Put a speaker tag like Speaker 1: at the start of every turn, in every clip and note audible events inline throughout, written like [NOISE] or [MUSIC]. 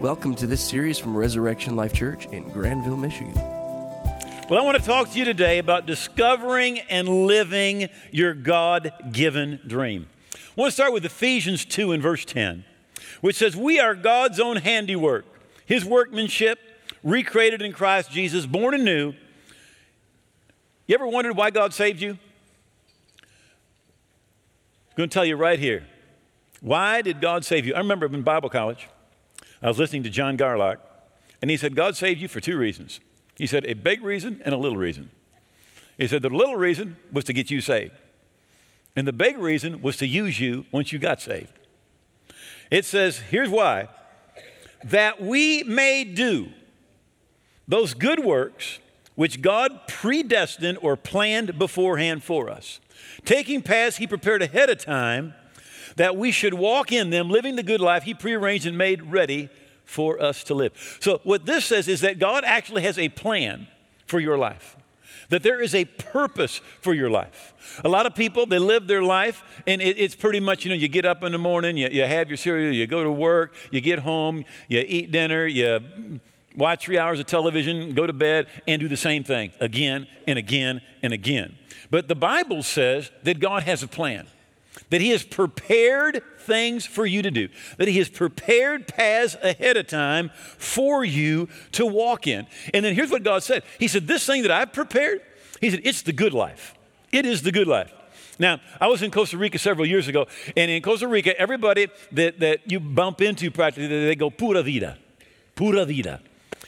Speaker 1: Welcome to this series from Resurrection Life Church in Grandville, Michigan.
Speaker 2: Well, I want to talk to you today about discovering and living your God given dream. I want to start with Ephesians 2 and verse 10, which says, We are God's own handiwork, His workmanship, recreated in Christ Jesus, born anew. You ever wondered why God saved you? I'm going to tell you right here. Why did God save you? I remember in Bible college, I was listening to John Garlock, and he said, God saved you for two reasons. He said, a big reason and a little reason. He said, the little reason was to get you saved, and the big reason was to use you once you got saved. It says, here's why that we may do those good works which God predestined or planned beforehand for us, taking paths He prepared ahead of time that we should walk in them, living the good life He prearranged and made ready for us to live. So, what this says is that God actually has a plan for your life. That there is a purpose for your life. A lot of people, they live their life, and it, it's pretty much, you know, you get up in the morning, you, you have your cereal, you go to work, you get home, you eat dinner, you watch three hours of television, go to bed, and do the same thing again and again and again. But the Bible says that God has a plan that He has prepared things for you to do, that He has prepared paths ahead of time for you to walk in. And then here's what God said He said, This thing that I've prepared, He said, it's the good life. It is the good life. Now, I was in Costa Rica several years ago, and in Costa Rica, everybody that, that you bump into practically, they go pura vida, pura vida,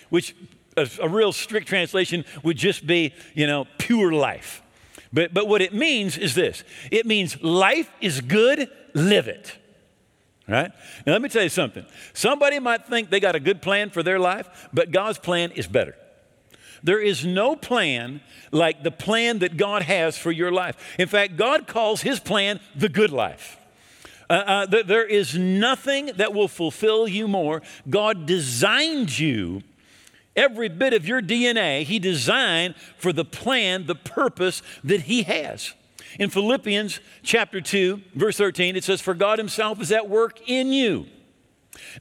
Speaker 2: which a, a real strict translation would just be, you know, pure life. But, but what it means is this it means life is good, live it. Right? Now, let me tell you something. Somebody might think they got a good plan for their life, but God's plan is better. There is no plan like the plan that God has for your life. In fact, God calls his plan the good life. Uh, uh, th- there is nothing that will fulfill you more. God designed you every bit of your DNA, He designed for the plan, the purpose that He has. In Philippians chapter 2, verse 13, it says, For God Himself is at work in you.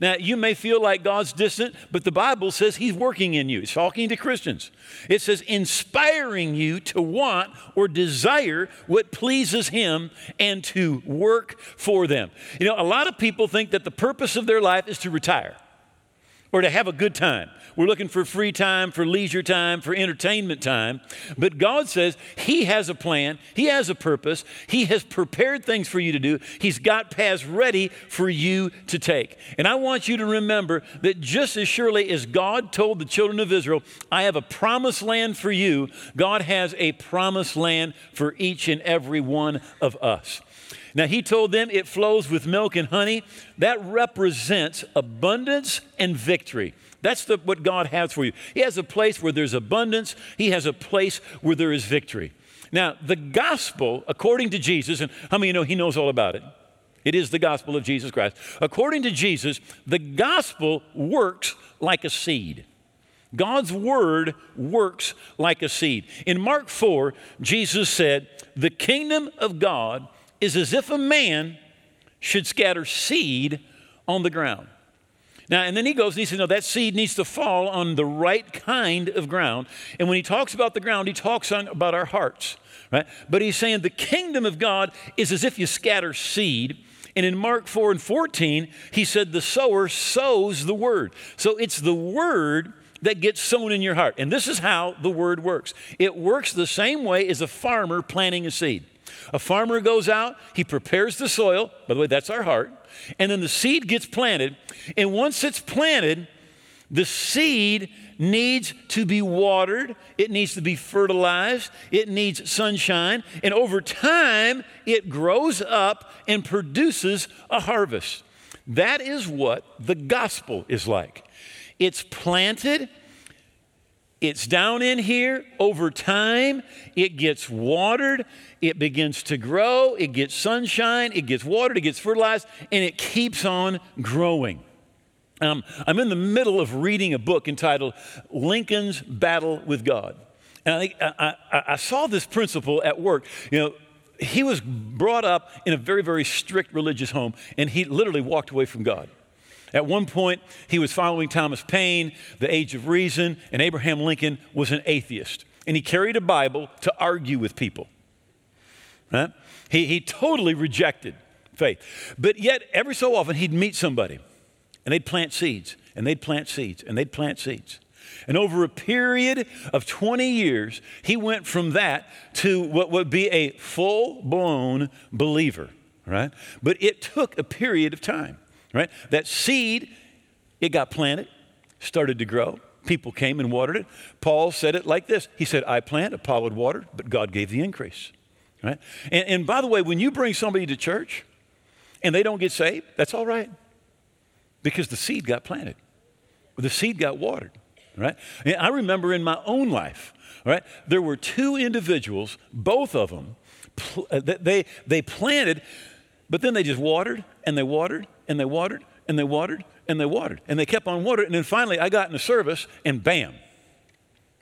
Speaker 2: Now, you may feel like God's distant, but the Bible says He's working in you. It's talking to Christians. It says, inspiring you to want or desire what pleases Him and to work for them. You know, a lot of people think that the purpose of their life is to retire or to have a good time. We're looking for free time, for leisure time, for entertainment time. But God says He has a plan, He has a purpose, He has prepared things for you to do, He's got paths ready for you to take. And I want you to remember that just as surely as God told the children of Israel, I have a promised land for you, God has a promised land for each and every one of us. Now, he told them it flows with milk and honey. That represents abundance and victory. That's the, what God has for you. He has a place where there's abundance, He has a place where there is victory. Now, the gospel, according to Jesus, and how many you know He knows all about it? It is the gospel of Jesus Christ. According to Jesus, the gospel works like a seed. God's word works like a seed. In Mark 4, Jesus said, The kingdom of God is as if a man should scatter seed on the ground. Now, and then he goes and he says, No, that seed needs to fall on the right kind of ground. And when he talks about the ground, he talks on, about our hearts, right? But he's saying the kingdom of God is as if you scatter seed. And in Mark 4 and 14, he said, The sower sows the word. So it's the word that gets sown in your heart. And this is how the word works it works the same way as a farmer planting a seed. A farmer goes out, he prepares the soil. By the way, that's our heart. And then the seed gets planted. And once it's planted, the seed needs to be watered, it needs to be fertilized, it needs sunshine, and over time it grows up and produces a harvest. That is what the gospel is like. It's planted, it's down in here over time, it gets watered, it begins to grow, it gets sunshine, it gets watered, it gets fertilized, and it keeps on growing. Um, I'm in the middle of reading a book entitled Lincoln's Battle with God. And I, I, I, I saw this principle at work. You know, he was brought up in a very, very strict religious home, and he literally walked away from God. At one point, he was following Thomas Paine, The Age of Reason, and Abraham Lincoln was an atheist. And he carried a Bible to argue with people. Right? He, he totally rejected faith. But yet, every so often, he'd meet somebody and they'd plant seeds, and they'd plant seeds, and they'd plant seeds. And over a period of 20 years, he went from that to what would be a full blown believer, right? But it took a period of time, right? That seed, it got planted, started to grow. People came and watered it. Paul said it like this He said, I plant, Apollos watered, but God gave the increase, right? And, and by the way, when you bring somebody to church and they don't get saved, that's all right because the seed got planted, the seed got watered right? And I remember in my own life, right, there were two individuals, both of them, uh, they, they planted, but then they just watered and they watered and they watered and they watered and they watered and they kept on watering. And then finally I got in the service and bam,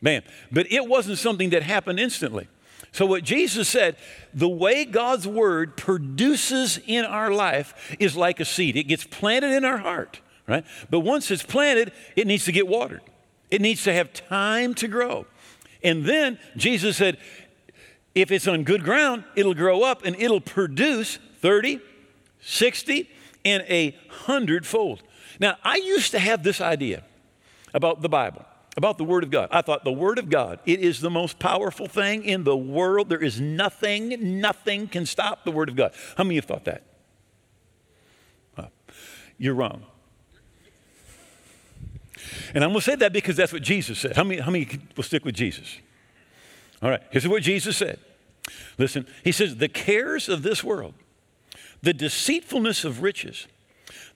Speaker 2: bam. But it wasn't something that happened instantly. So, what Jesus said, the way God's word produces in our life is like a seed. It gets planted in our heart, right? But once it's planted, it needs to get watered. It needs to have time to grow. And then Jesus said, if it's on good ground, it'll grow up and it'll produce 30, 60, and a hundredfold. Now, I used to have this idea about the Bible, about the Word of God. I thought the Word of God, it is the most powerful thing in the world. There is nothing, nothing can stop the Word of God. How many of you thought that? Well, you're wrong. And I'm going to say that because that's what Jesus said. How many, how many will stick with Jesus? All right, here's what Jesus said. Listen, he says, The cares of this world, the deceitfulness of riches,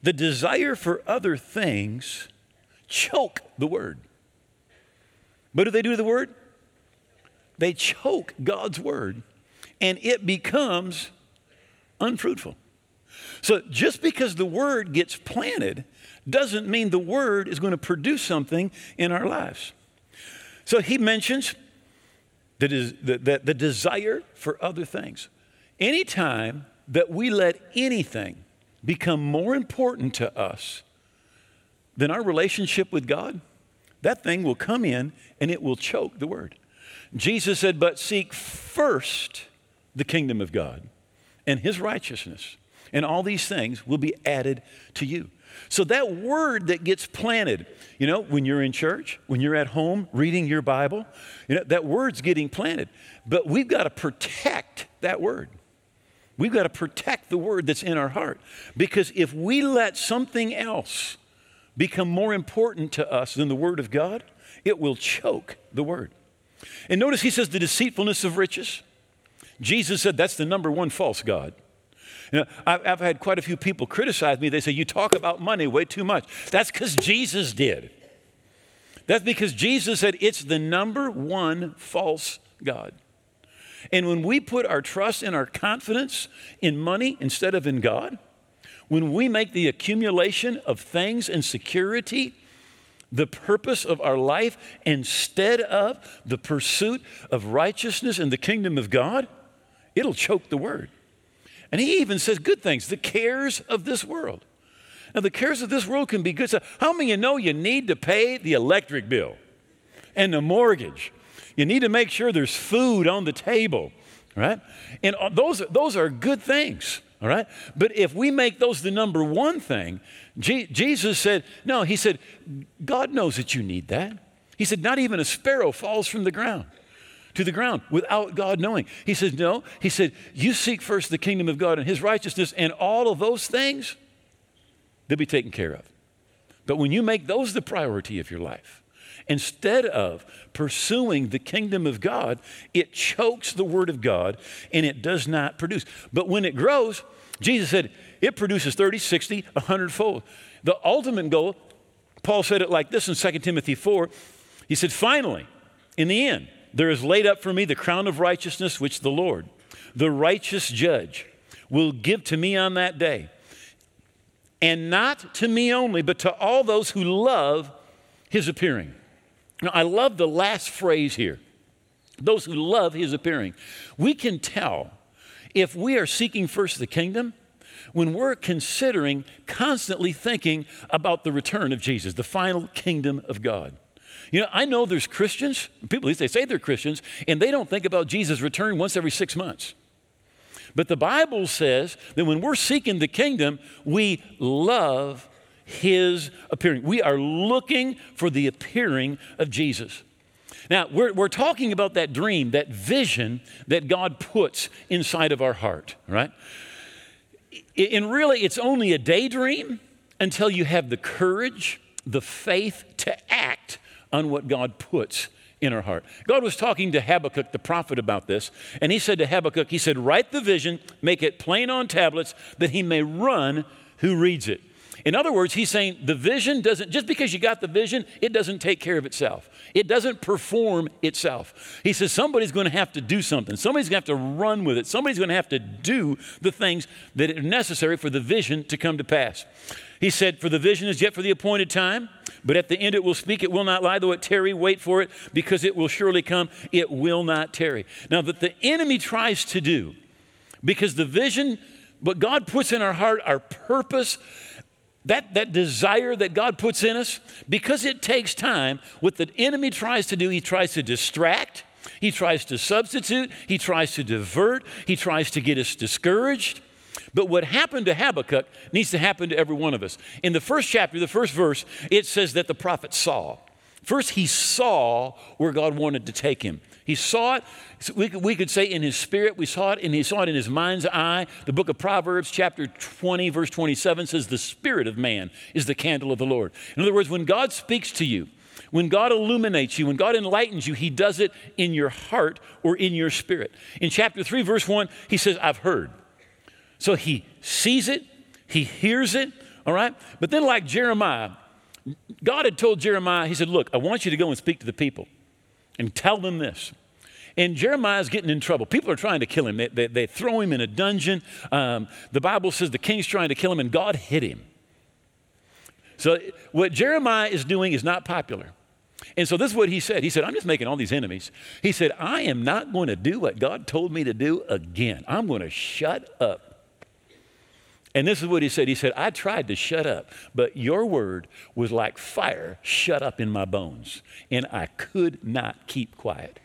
Speaker 2: the desire for other things choke the word. What do they do to the word? They choke God's word and it becomes unfruitful. So just because the word gets planted doesn't mean the word is going to produce something in our lives. So he mentions the, the, the desire for other things. Anytime that we let anything become more important to us than our relationship with God, that thing will come in and it will choke the word. Jesus said, But seek first the kingdom of God and his righteousness, and all these things will be added to you. So that word that gets planted, you know, when you're in church, when you're at home reading your Bible, you know, that word's getting planted. But we've got to protect that word. We've got to protect the word that's in our heart. Because if we let something else become more important to us than the word of God, it will choke the word. And notice he says the deceitfulness of riches. Jesus said that's the number one false God. You know, I've, I've had quite a few people criticize me. They say, You talk about money way too much. That's because Jesus did. That's because Jesus said it's the number one false God. And when we put our trust and our confidence in money instead of in God, when we make the accumulation of things and security the purpose of our life instead of the pursuit of righteousness and the kingdom of God, it'll choke the word. And he even says good things, the cares of this world. Now, the cares of this world can be good. So how many of you know you need to pay the electric bill and the mortgage? You need to make sure there's food on the table, right? And uh, those, those are good things, all right? But if we make those the number one thing, Jesus said, no, he said, God knows that you need that. He said, not even a sparrow falls from the ground to the ground without God knowing. He says, No. He said, You seek first the kingdom of God and his righteousness, and all of those things, they'll be taken care of. But when you make those the priority of your life, instead of pursuing the kingdom of God, it chokes the word of God and it does not produce. But when it grows, Jesus said, it produces 30, 60, 100 fold. The ultimate goal, Paul said it like this in 2 Timothy 4. He said, finally, in the end, there is laid up for me the crown of righteousness, which the Lord, the righteous judge, will give to me on that day. And not to me only, but to all those who love his appearing. Now, I love the last phrase here those who love his appearing. We can tell if we are seeking first the kingdom when we're considering constantly thinking about the return of Jesus, the final kingdom of God. You know, I know there's Christians, people, at least they say they're Christians, and they don't think about Jesus' return once every six months. But the Bible says that when we're seeking the kingdom, we love his appearing. We are looking for the appearing of Jesus. Now, we're, we're talking about that dream, that vision that God puts inside of our heart, right? And really, it's only a daydream until you have the courage, the faith to act on what God puts in our heart. God was talking to Habakkuk, the prophet, about this, and he said to Habakkuk, He said, Write the vision, make it plain on tablets, that he may run who reads it. In other words, he's saying the vision doesn't, just because you got the vision, it doesn't take care of itself. It doesn't perform itself. He says somebody's going to have to do something. Somebody's going to have to run with it. Somebody's going to have to do the things that are necessary for the vision to come to pass. He said, For the vision is yet for the appointed time, but at the end it will speak, it will not lie, though it tarry, wait for it, because it will surely come, it will not tarry. Now, that the enemy tries to do, because the vision, what God puts in our heart, our purpose, that, that desire that God puts in us, because it takes time, what the enemy tries to do, he tries to distract, he tries to substitute, he tries to divert, he tries to get us discouraged. But what happened to Habakkuk needs to happen to every one of us. In the first chapter, the first verse, it says that the prophet saw. First, he saw where God wanted to take him. He saw it, we could, say in his spirit, we saw it, and he saw it in his mind's eye. The book of Proverbs, chapter 20, verse 27 says, The spirit of man is the candle of the Lord. In other words, when God speaks to you, when God illuminates you, when God enlightens you, He does it in your heart or in your spirit. In chapter 3, verse 1, He says, I've heard. So He sees it, He hears it, all right? But then, like Jeremiah, God had told Jeremiah, He said, Look, I want you to go and speak to the people and tell them this. And Jeremiah's getting in trouble. People are trying to kill him. They, they, they throw him in a dungeon. Um, the Bible says the king's trying to kill him, and God hit him. So, what Jeremiah is doing is not popular. And so, this is what he said. He said, I'm just making all these enemies. He said, I am not going to do what God told me to do again. I'm going to shut up. And this is what he said. He said, I tried to shut up, but your word was like fire shut up in my bones, and I could not keep quiet.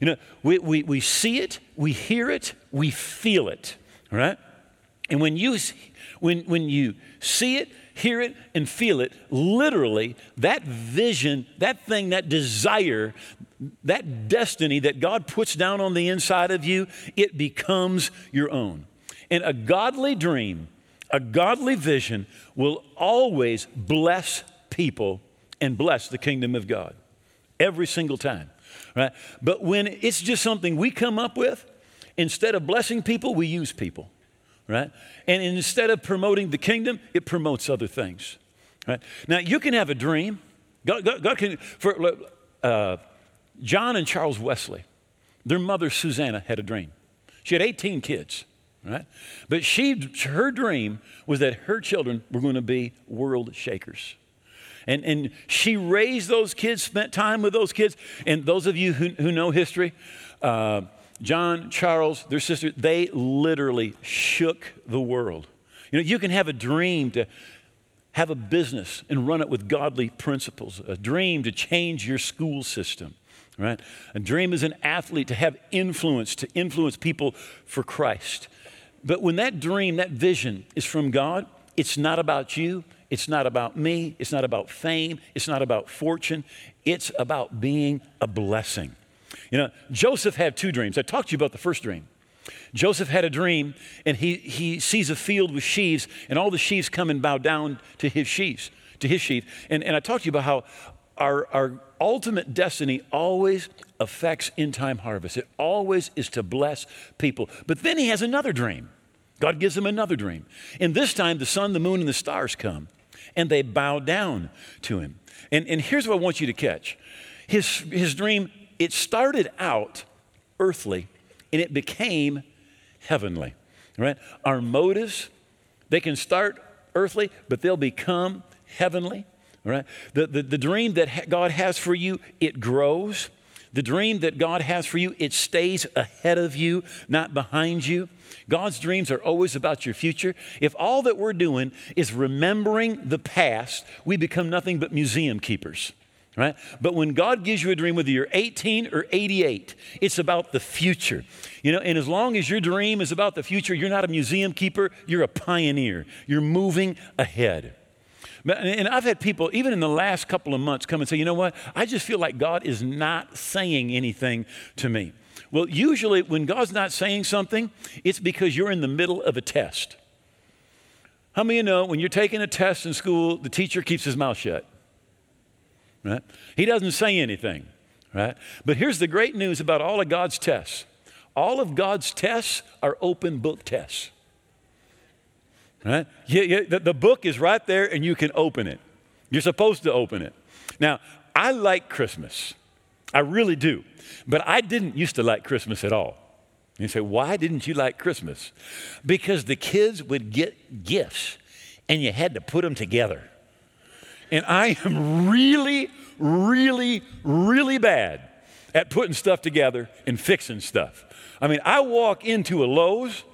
Speaker 2: You know, we, we, we see it, we hear it, we feel it, right? And when you, when, when you see it, hear it, and feel it, literally, that vision, that thing, that desire, that destiny that God puts down on the inside of you, it becomes your own. And a godly dream, a godly vision will always bless people and bless the kingdom of God every single time right? But when it's just something we come up with, instead of blessing people, we use people, right? And instead of promoting the kingdom, it promotes other things, right? Now, you can have a dream. God, God, God can, for uh, John and Charles Wesley, their mother, Susanna, had a dream. She had 18 kids, right? But she, her dream was that her children were going to be world shakers. And, and she raised those kids, spent time with those kids. And those of you who, who know history, uh, John, Charles, their sister, they literally shook the world. You know, you can have a dream to have a business and run it with godly principles, a dream to change your school system, right? A dream as an athlete to have influence, to influence people for Christ. But when that dream, that vision is from God, it's not about you, it's not about me. It's not about fame. It's not about fortune. It's about being a blessing. You know, Joseph had two dreams. I talked to you about the first dream. Joseph had a dream, and he, he sees a field with sheaves, and all the sheaves come and bow down to his sheaves, to his sheaf. And, and I talked to you about how our, our ultimate destiny always affects in time harvest. It always is to bless people. But then he has another dream. God gives him another dream. And this time, the sun, the moon, and the stars come and they bow down to him. And, and here's what I want you to catch his, his dream, it started out earthly and it became heavenly, right? Our motives, they can start earthly, but they'll become heavenly, right? The, the, the dream that God has for you, it grows. The dream that God has for you, it stays ahead of you, not behind you. God's dreams are always about your future. If all that we're doing is remembering the past, we become nothing but museum keepers. Right? But when God gives you a dream, whether you're 18 or 88, it's about the future. You know, and as long as your dream is about the future, you're not a museum keeper, you're a pioneer. You're moving ahead. And I've had people, even in the last couple of months, come and say, you know what? I just feel like God is not saying anything to me. Well, usually when God's not saying something, it's because you're in the middle of a test. How many of you know when you're taking a test in school, the teacher keeps his mouth shut? Right? He doesn't say anything, right? But here's the great news about all of God's tests all of God's tests are open book tests. Right? The, the book is right there and you can open it. You're supposed to open it. Now, I like Christmas. I really do. But I didn't used to like Christmas at all. You say, why didn't you like Christmas? Because the kids would get gifts and you had to put them together. And I am really, really, really bad at putting stuff together and fixing stuff. I mean, I walk into a Lowe's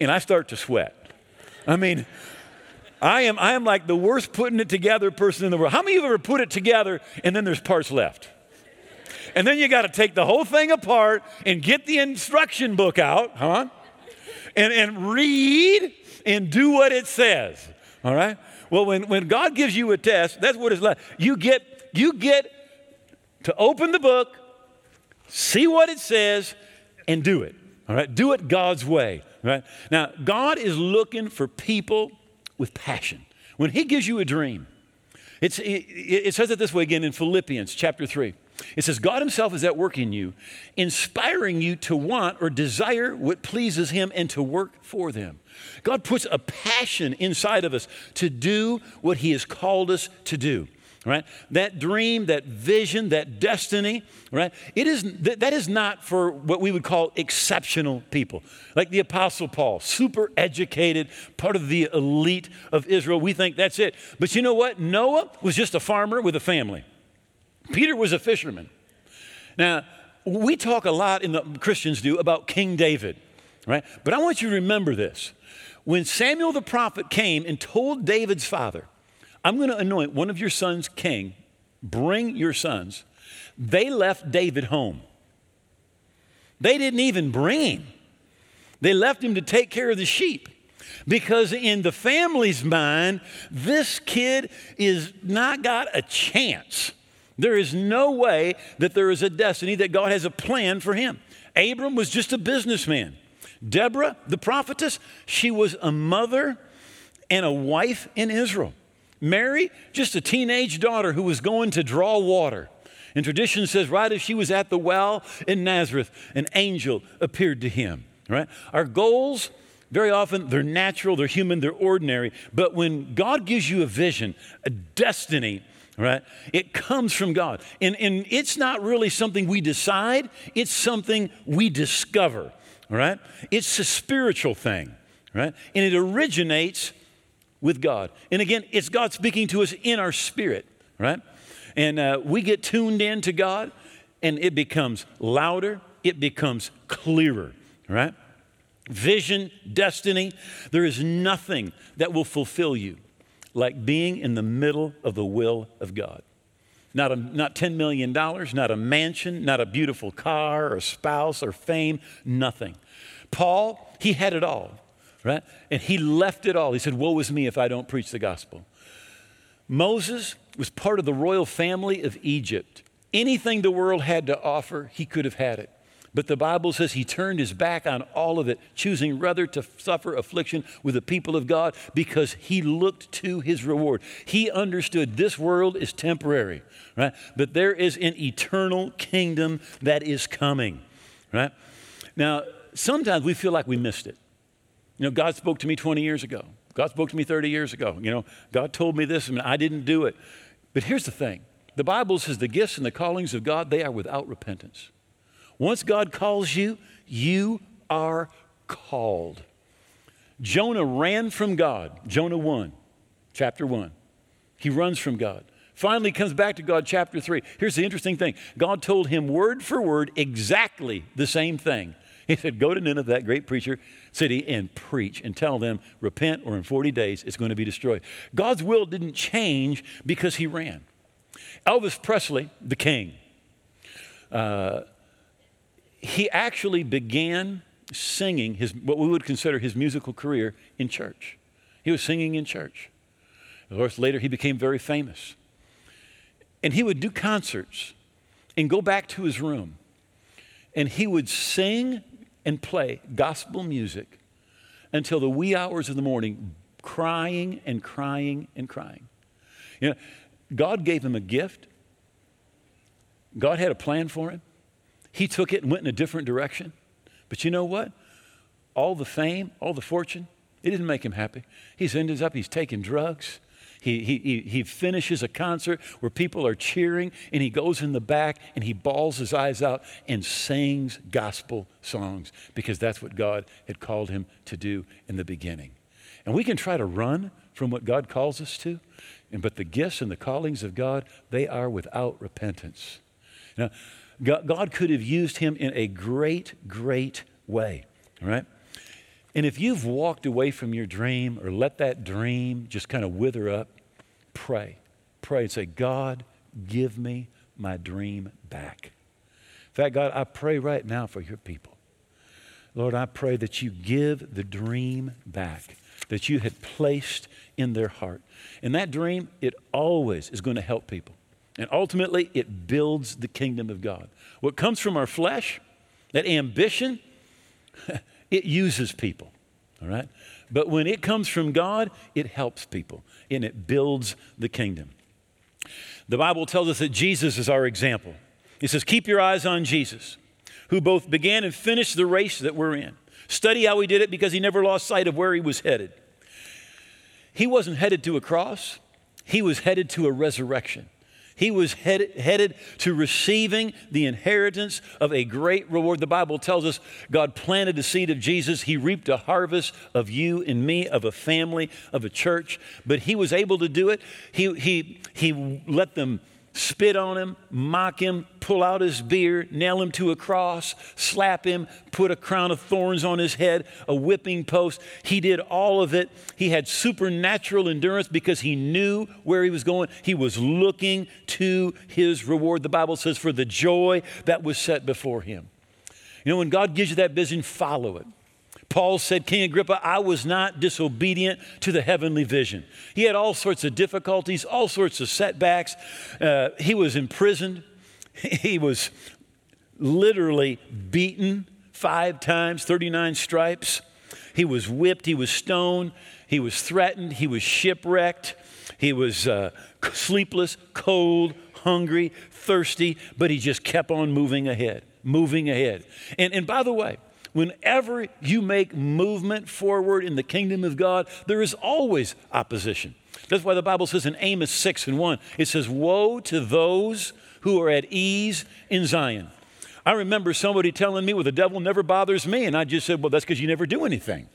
Speaker 2: and I start to sweat. I mean, I am, I am like the worst putting it together person in the world. How many of you ever put it together and then there's parts left? And then you got to take the whole thing apart and get the instruction book out, huh? And, and read and do what it says, all right? Well, when, when God gives you a test, that's what it's like. You get, you get to open the book, see what it says, and do it, all right? Do it God's way. Right? Now, God is looking for people with passion. When He gives you a dream, it, it says it this way again in Philippians chapter 3. It says, God Himself is at work in you, inspiring you to want or desire what pleases Him and to work for them. God puts a passion inside of us to do what He has called us to do right? That dream, that vision, that destiny, right? It is, that is not for what we would call exceptional people. Like the Apostle Paul, super educated, part of the elite of Israel. We think that's it. But you know what? Noah was just a farmer with a family, Peter was a fisherman. Now, we talk a lot in the Christians do about King David, right? But I want you to remember this. When Samuel the prophet came and told David's father, I'm going to anoint one of your sons king. Bring your sons. They left David home. They didn't even bring him. They left him to take care of the sheep. Because in the family's mind, this kid is not got a chance. There is no way that there is a destiny, that God has a plan for him. Abram was just a businessman. Deborah, the prophetess, she was a mother and a wife in Israel. Mary, just a teenage daughter who was going to draw water. And tradition says, right as she was at the well in Nazareth, an angel appeared to him. Right? Our goals, very often, they're natural, they're human, they're ordinary. But when God gives you a vision, a destiny, right, it comes from God. And, and it's not really something we decide, it's something we discover. Right? It's a spiritual thing. Right? And it originates with God. And again, it's God speaking to us in our spirit, right? And uh, we get tuned in to God, and it becomes louder, it becomes clearer, right? Vision, destiny, there is nothing that will fulfill you like being in the middle of the will of God. Not, a, not $10 million, not a mansion, not a beautiful car or spouse or fame, nothing. Paul, he had it all right? And he left it all. He said, Woe is me if I don't preach the gospel. Moses was part of the royal family of Egypt. Anything the world had to offer, he could have had it. But the Bible says he turned his back on all of it, choosing rather to suffer affliction with the people of God because he looked to his reward. He understood this world is temporary, right? But there is an eternal kingdom that is coming, right? Now, sometimes we feel like we missed it. You know, God spoke to me 20 years ago. God spoke to me 30 years ago. You know, God told me this and I didn't do it. But here's the thing the Bible says the gifts and the callings of God, they are without repentance. Once God calls you, you are called. Jonah ran from God. Jonah 1, chapter 1. He runs from God. Finally comes back to God, chapter 3. Here's the interesting thing God told him word for word exactly the same thing. He said, Go to Nineveh, that great preacher city, and preach and tell them, repent, or in 40 days it's going to be destroyed. God's will didn't change because he ran. Elvis Presley, the king, uh, he actually began singing his, what we would consider his musical career in church. He was singing in church. Of course, later he became very famous. And he would do concerts and go back to his room. And he would sing and play gospel music until the wee hours of the morning, crying and crying and crying. You know, God gave him a gift. God had a plan for him. He took it and went in a different direction. But you know what? All the fame, all the fortune, it didn't make him happy. He's ended up, he's taking drugs. He, he, he finishes a concert where people are cheering, and he goes in the back and he bawls his eyes out and sings gospel songs because that's what God had called him to do in the beginning. And we can try to run from what God calls us to, and, but the gifts and the callings of God, they are without repentance. Now, God could have used him in a great, great way, all right? And if you've walked away from your dream or let that dream just kind of wither up, pray. Pray and say, God, give me my dream back. In fact, God, I pray right now for your people. Lord, I pray that you give the dream back that you had placed in their heart. And that dream, it always is going to help people. And ultimately, it builds the kingdom of God. What comes from our flesh, that ambition, [LAUGHS] it uses people, all right? But when it comes from God, it helps people and it builds the kingdom. The Bible tells us that Jesus is our example. It says, Keep your eyes on Jesus, who both began and finished the race that we're in. Study how he did it because he never lost sight of where he was headed. He wasn't headed to a cross, he was headed to a resurrection. He was headed, headed to receiving the inheritance of a great reward. The Bible tells us God planted the seed of Jesus. He reaped a harvest of you and me, of a family, of a church. But he was able to do it. He, he, he let them spit on him, mock him, pull out his beard, nail him to a cross, slap him, put a crown of thorns on his head, a whipping post. He did all of it. He had supernatural endurance because he knew where he was going. He was looking to his reward. The Bible says, for the joy that was set before him. You know, when God gives you that vision, follow it. Paul said, King Agrippa, I was not disobedient to the heavenly vision. He had all sorts of difficulties, all sorts of setbacks. Uh, he was imprisoned. [LAUGHS] He was literally beaten five times, 39 stripes. He was whipped. He was stoned. He was threatened. He was shipwrecked. He was uh, sleepless, cold, hungry, thirsty, but he just kept on moving ahead, moving ahead. And, and by the way, whenever you make movement forward in the kingdom of God, there is always opposition. That's why the Bible says in Amos 6 and 1, it says, Woe to those who are at ease in Zion. I remember somebody telling me, Well, the devil never bothers me. And I just said, Well, that's because you never do anything.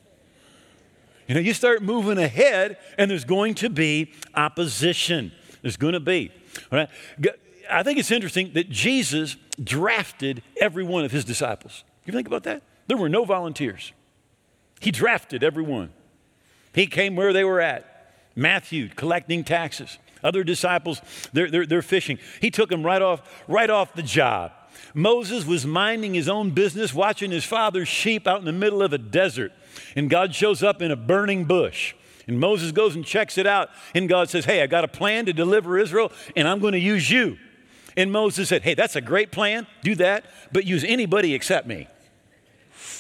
Speaker 2: You know, you start moving ahead, and there's going to be opposition. There's going to be. All right? I think it's interesting that Jesus drafted every one of his disciples. You think about that? There were no volunteers. He drafted everyone. He came where they were at. Matthew collecting taxes. Other disciples, they're, they're, they're fishing. He took them right off, right off the job. Moses was minding his own business, watching his father's sheep out in the middle of a desert. And God shows up in a burning bush. And Moses goes and checks it out. And God says, Hey, I got a plan to deliver Israel, and I'm going to use you. And Moses said, Hey, that's a great plan. Do that, but use anybody except me.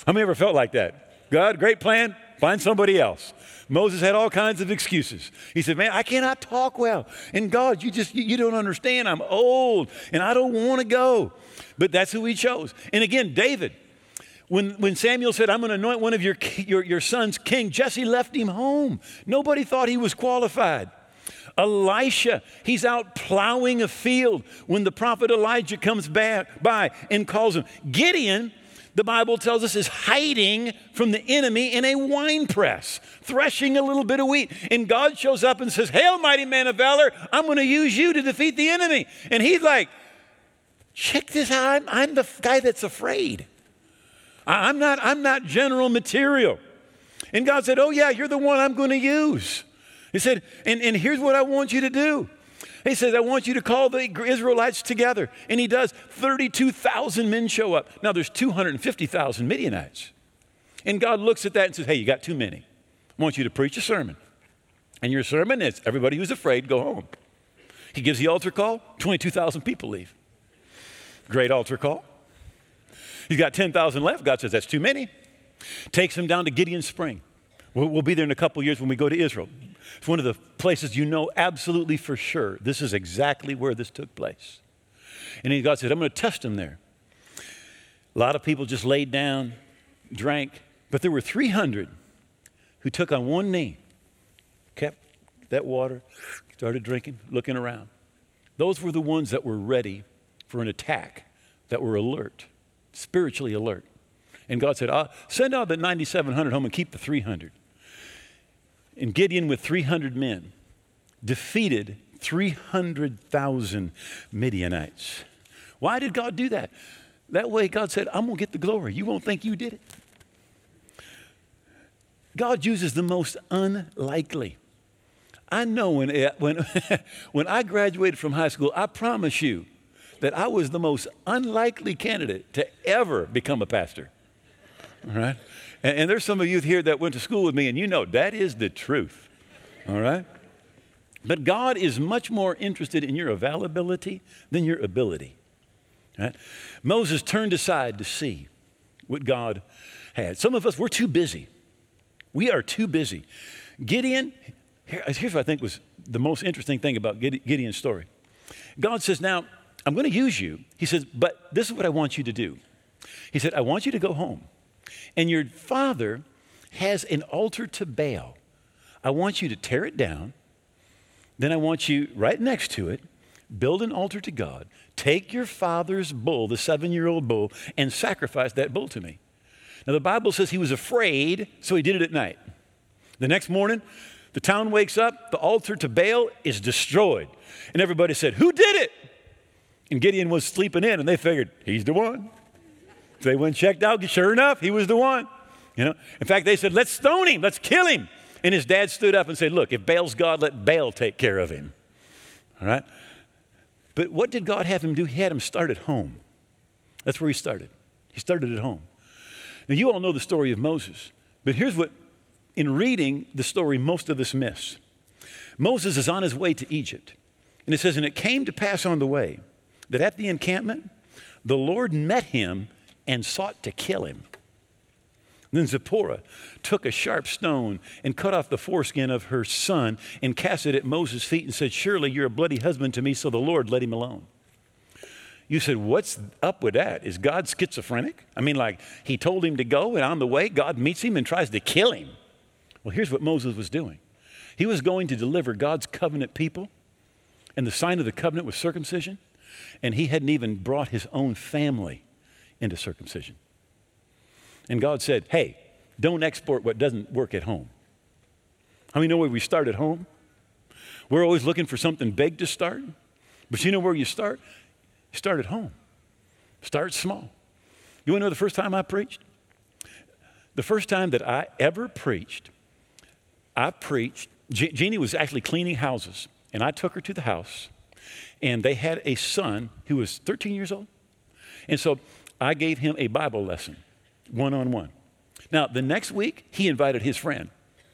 Speaker 2: How many ever felt like that? God, great plan, find somebody else. Moses had all kinds of excuses. He said, Man, I cannot talk well. And God, you just, you don't understand. I'm old and I don't want to go. But that's who he chose. And again, David, when, when Samuel said, I'm going to anoint one of your, your, your sons king, Jesse left him home. Nobody thought he was qualified. Elisha, he's out plowing a field when the prophet Elijah comes back by and calls him. Gideon, the Bible tells us, is hiding from the enemy in a wine press, threshing a little bit of wheat. And God shows up and says, Hail, mighty man of valor, I'm going to use you to defeat the enemy. And he's like, Check this out. I'm, I'm the guy that's afraid. I'm not, I'm not general material. And God said, Oh, yeah, you're the one I'm going to use. He said, and, and here's what I want you to do. He says, I want you to call the Israelites together. And he does. 32,000 men show up. Now there's 250,000 Midianites. And God looks at that and says, Hey, you got too many. I want you to preach a sermon. And your sermon is everybody who's afraid, go home. He gives the altar call, 22,000 people leave. Great altar call. He's got 10,000 left. God says, That's too many. Takes them down to Gideon Spring. We'll, we'll be there in a couple years when we go to Israel. It's one of the places you know absolutely for sure this is exactly where this took place. And God said, I'm going to test them there. A lot of people just laid down, drank, but there were 300 who took on one knee, kept that water, started drinking, looking around. Those were the ones that were ready for an attack, that were alert, spiritually alert. And God said, I'll send out the 9,700 home and keep the 300. And Gideon, with 300 men, defeated 300,000 Midianites. Why did God do that? That way, God said, I'm going to get the glory. You won't think you did it. God uses the most unlikely. I know when, eh, when, [LAUGHS] when I graduated from high school, I promise you that I was the most unlikely candidate to ever become a pastor. All right? And, and there's some of you here that went to school with me, and you know that is the truth. All right? But God is much more interested in your availability than your ability. Right? Moses turned aside to see what God had. Some of us, we're too busy. We are too busy. Gideon, here's what I think was the most interesting thing about Gideon's story. God says, Now, I'm going to use you. He says, But this is what I want you to do. He said, I want you to go home and your father has an altar to Baal. I want you to tear it down. Then I want you right next to it, build an altar to God. Take your father's bull, the seven year old bull, and sacrifice that bull to me. Now, the Bible says he was afraid, so he did it at night. The next morning, the town wakes up, the altar to Baal is destroyed. And everybody said, Who did it? And Gideon was sleeping in, and they figured, He's the one. They went and checked out. Sure enough, he was the one. You know, in fact, they said, "Let's stone him. Let's kill him." And his dad stood up and said, "Look, if Baal's God, let Baal take care of him." All right. But what did God have him do? He had him start at home. That's where he started. He started at home. Now, you all know the story of Moses, but here's what, in reading the story, most of us miss. Moses is on his way to Egypt. And it says, And it came to pass on the way that at the encampment, the Lord met him and sought to kill him. Then Zipporah took a sharp stone and cut off the foreskin of her son and cast it at Moses' feet and said, Surely you're a bloody husband to me, so the Lord let him alone. You said, What's up with that? Is God schizophrenic? I mean, like he told him to go, and on the way, God meets him and tries to kill him. Well, here's what Moses was doing he was going to deliver God's covenant people, and the sign of the covenant was circumcision, and he hadn't even brought his own family into circumcision. And God said, hey, don't export what doesn't work at home. How many know where we start at home? We're always looking for something big to start. But you know where you start? You start at home. Start small. You want to know the first time I preached? The first time that I ever preached, I preached. Je- Jeannie was actually cleaning houses, and I took her to the house, and they had a son who was 13 years old. And so I gave him a Bible lesson, one on one. Now, the next week, he invited his friend.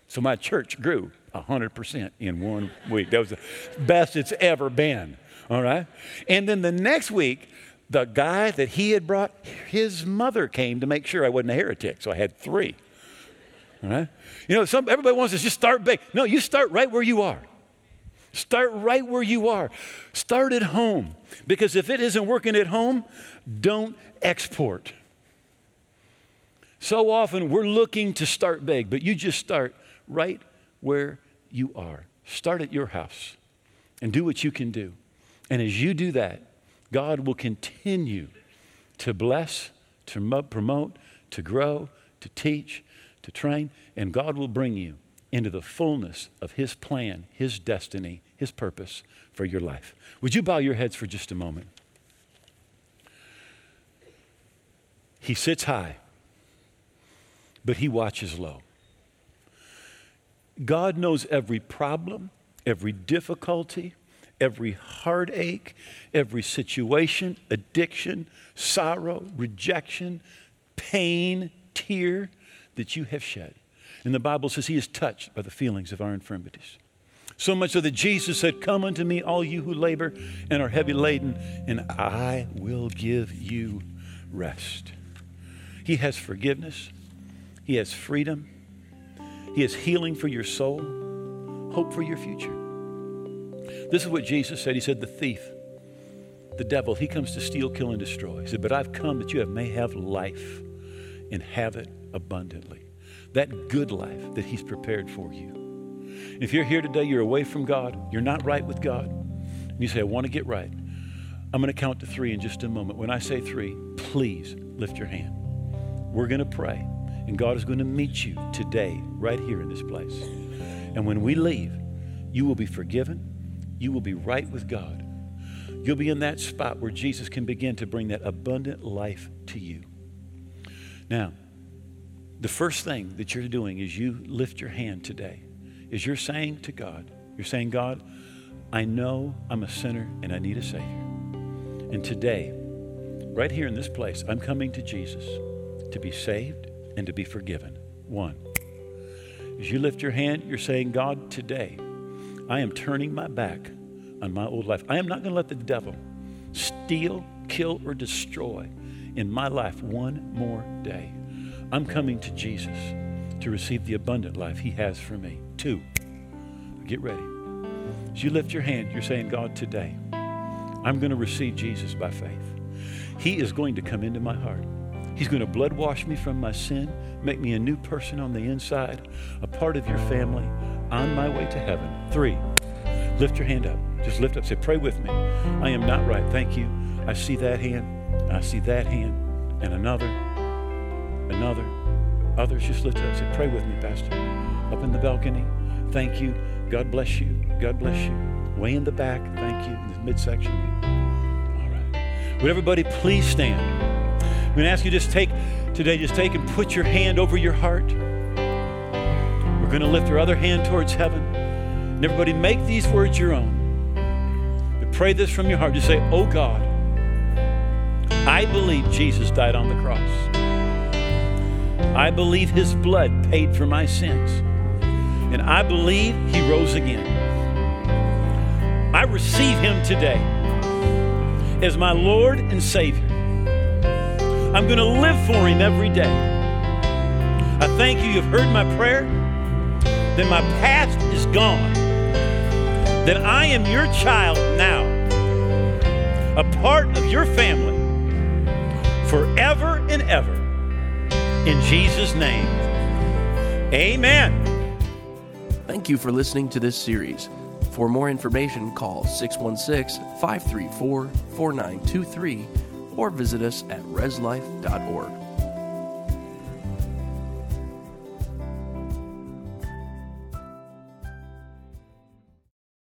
Speaker 2: So my church grew 100% in one week. That was the best it's ever been. All right? And then the next week, the guy that he had brought, his mother came to make sure I wasn't a heretic. So I had three. All right? You know, some, everybody wants to just start big. No, you start right where you are. Start right where you are. Start at home. Because if it isn't working at home, don't export. So often we're looking to start big, but you just start right where you are. Start at your house and do what you can do. And as you do that, God will continue to bless, to promote, to grow, to teach, to train, and God will bring you into the fullness of His plan, His destiny, His purpose for your life. Would you bow your heads for just a moment? He sits high, but He watches low. God knows every problem, every difficulty, every heartache, every situation, addiction, sorrow, rejection, pain, tear that you have shed. And the Bible says he is touched by the feelings of our infirmities. So much so that Jesus said, Come unto me, all you who labor and are heavy laden, and I will give you rest. He has forgiveness, He has freedom, He has healing for your soul, hope for your future. This is what Jesus said. He said, The thief, the devil, he comes to steal, kill, and destroy. He said, But I've come that you may have life and have it abundantly. That good life that he's prepared for you. If you're here today, you're away from God, you're not right with God, and you say, I want to get right. I'm going to count to three in just a moment. When I say three, please lift your hand. We're going to pray, and God is going to meet you today, right here in this place. And when we leave, you will be forgiven you will be right with God. You'll be in that spot where Jesus can begin to bring that abundant life to you. Now, the first thing that you're doing is you lift your hand today, is you're saying to God, you're saying, God, I know I'm a sinner and I need a Savior. And today, right here in this place, I'm coming to Jesus to be saved and to be forgiven. One. As you lift your hand, you're saying, God, today, I am turning my back on my old life. I am not going to let the devil steal, kill, or destroy in my life one more day. I'm coming to Jesus to receive the abundant life He has for me. Two, get ready. As you lift your hand, you're saying, God, today, I'm going to receive Jesus by faith. He is going to come into my heart. He's going to blood wash me from my sin, make me a new person on the inside, a part of your family, on my way to heaven. Three, lift your hand up. Just lift up. Say, pray with me. I am not right. Thank you. I see that hand. I see that hand. And another. Another. Others just lift up. Say, pray with me, Pastor. Up in the balcony. Thank you. God bless you. God bless you. Way in the back. Thank you. In the midsection. All right. Would everybody please stand? I'm going to ask you just take today, just take and put your hand over your heart. We're going to lift our other hand towards heaven. And everybody make these words your own. But pray this from your heart. Just say, Oh God, I believe Jesus died on the cross. I believe his blood paid for my sins. And I believe he rose again. I receive him today as my Lord and Savior. I'm going to live for him every day. I thank you, you've heard my prayer then my past is gone. Then I am your child now, a part of your family forever and ever. In Jesus' name, amen.
Speaker 1: Thank you for listening to this series. For more information, call 616 534 4923 or visit us at reslife.org.